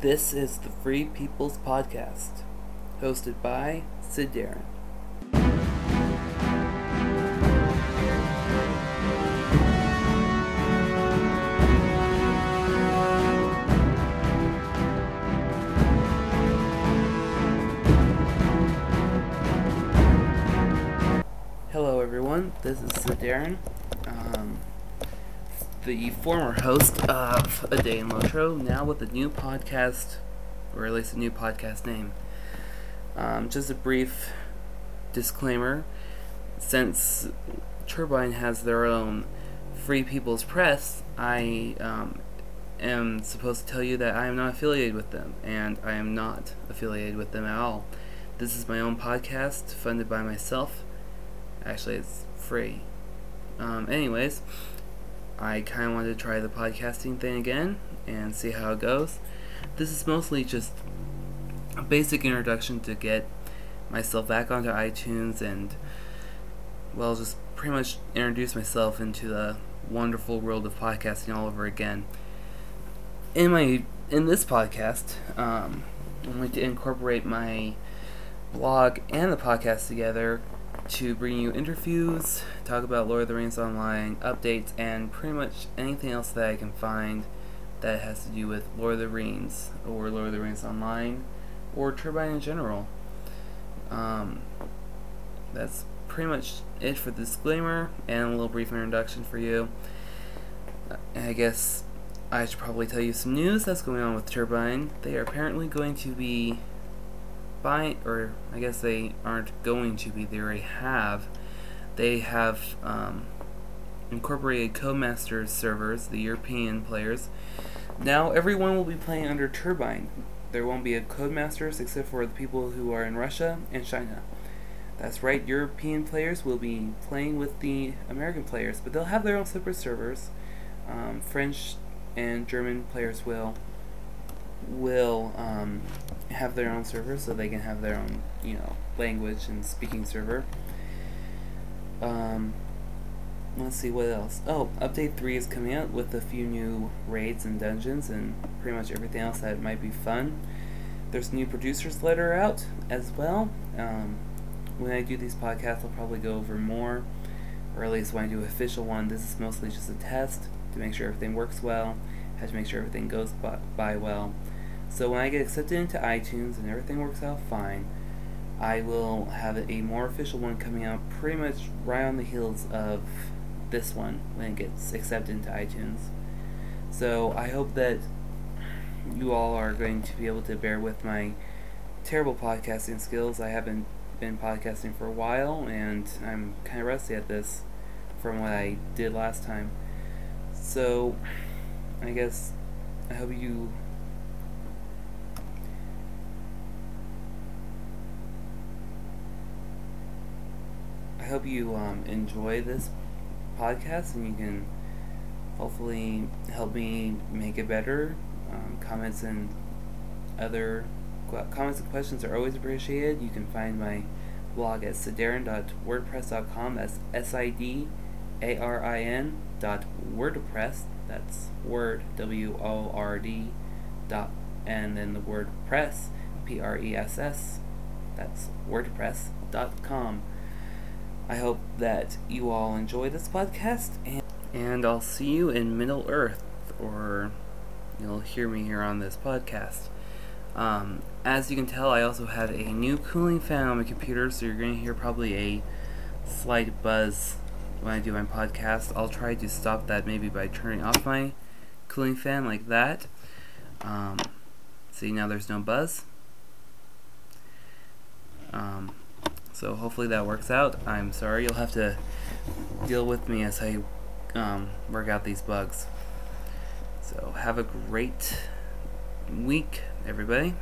This is the Free People's Podcast, hosted by Sidarin. Hello, everyone. This is Sidarin, the former host of A Day in Lotro, now with a new podcast, or at least a new podcast name. Um, just a brief disclaimer since Turbine has their own Free People's Press, I um, am supposed to tell you that I am not affiliated with them, and I am not affiliated with them at all. This is my own podcast, funded by myself. Actually, it's free. Um, anyways, I kind of wanted to try the podcasting thing again and see how it goes. This is mostly just a basic introduction to get myself back onto iTunes and, well, just pretty much introduce myself into the wonderful world of podcasting all over again. In my in this podcast, um, I'm going to incorporate my blog and the podcast together to bring you interviews, talk about Lord of the Rings Online, updates, and pretty much anything else that I can find that has to do with Lord of the Rings or Lord of the Rings Online or Turbine in general. Um, that's pretty much it for the disclaimer and a little brief introduction for you. I guess I should probably tell you some news that's going on with Turbine. They are apparently going to be buying, or I guess they aren't going to be, they already have. They have um, incorporated Codemasters servers, the European players. Now everyone will be playing under Turbine. There won't be a Codemasters except for the people who are in Russia and China. That's right, European players will be playing with the American players, but they'll have their own separate servers. Um, French and German players will will um, have their own server, so they can have their own you know language and speaking server. Um, let's see what else. Oh, update three is coming out with a few new raids and dungeons and pretty much everything else that might be fun. There's new producers letter out as well. Um, when I do these podcasts, I'll probably go over more, or at least when I do official one. This is mostly just a test to make sure everything works well. Have to make sure everything goes by, by well. So when I get accepted into iTunes and everything works out fine, I will have a more official one coming out pretty much right on the heels of this one when it gets accepted into iTunes. So I hope that you all are going to be able to bear with my terrible podcasting skills. I haven't been podcasting for a while and I'm kind of rusty at this from what I did last time. So I guess I hope you hope you um, enjoy this podcast and you can hopefully help me make it better. Um, comments and other comments and questions are always appreciated. You can find my blog at sidarin.wordpress.com. That's S I D A R I N dot wordpress. That's word W O R D dot and then the word press P R E S S. That's wordpress.com. I hope that you all enjoy this podcast and and I'll see you in Middle Earth or you'll hear me here on this podcast. Um, as you can tell, I also have a new cooling fan on my computer, so you're going to hear probably a slight buzz when I do my podcast. I'll try to stop that maybe by turning off my cooling fan like that. Um, see, now there's no buzz. Um, so hopefully that works out. I'm sorry, you'll have to deal with me as I um, work out these bugs. So have a great week, everybody.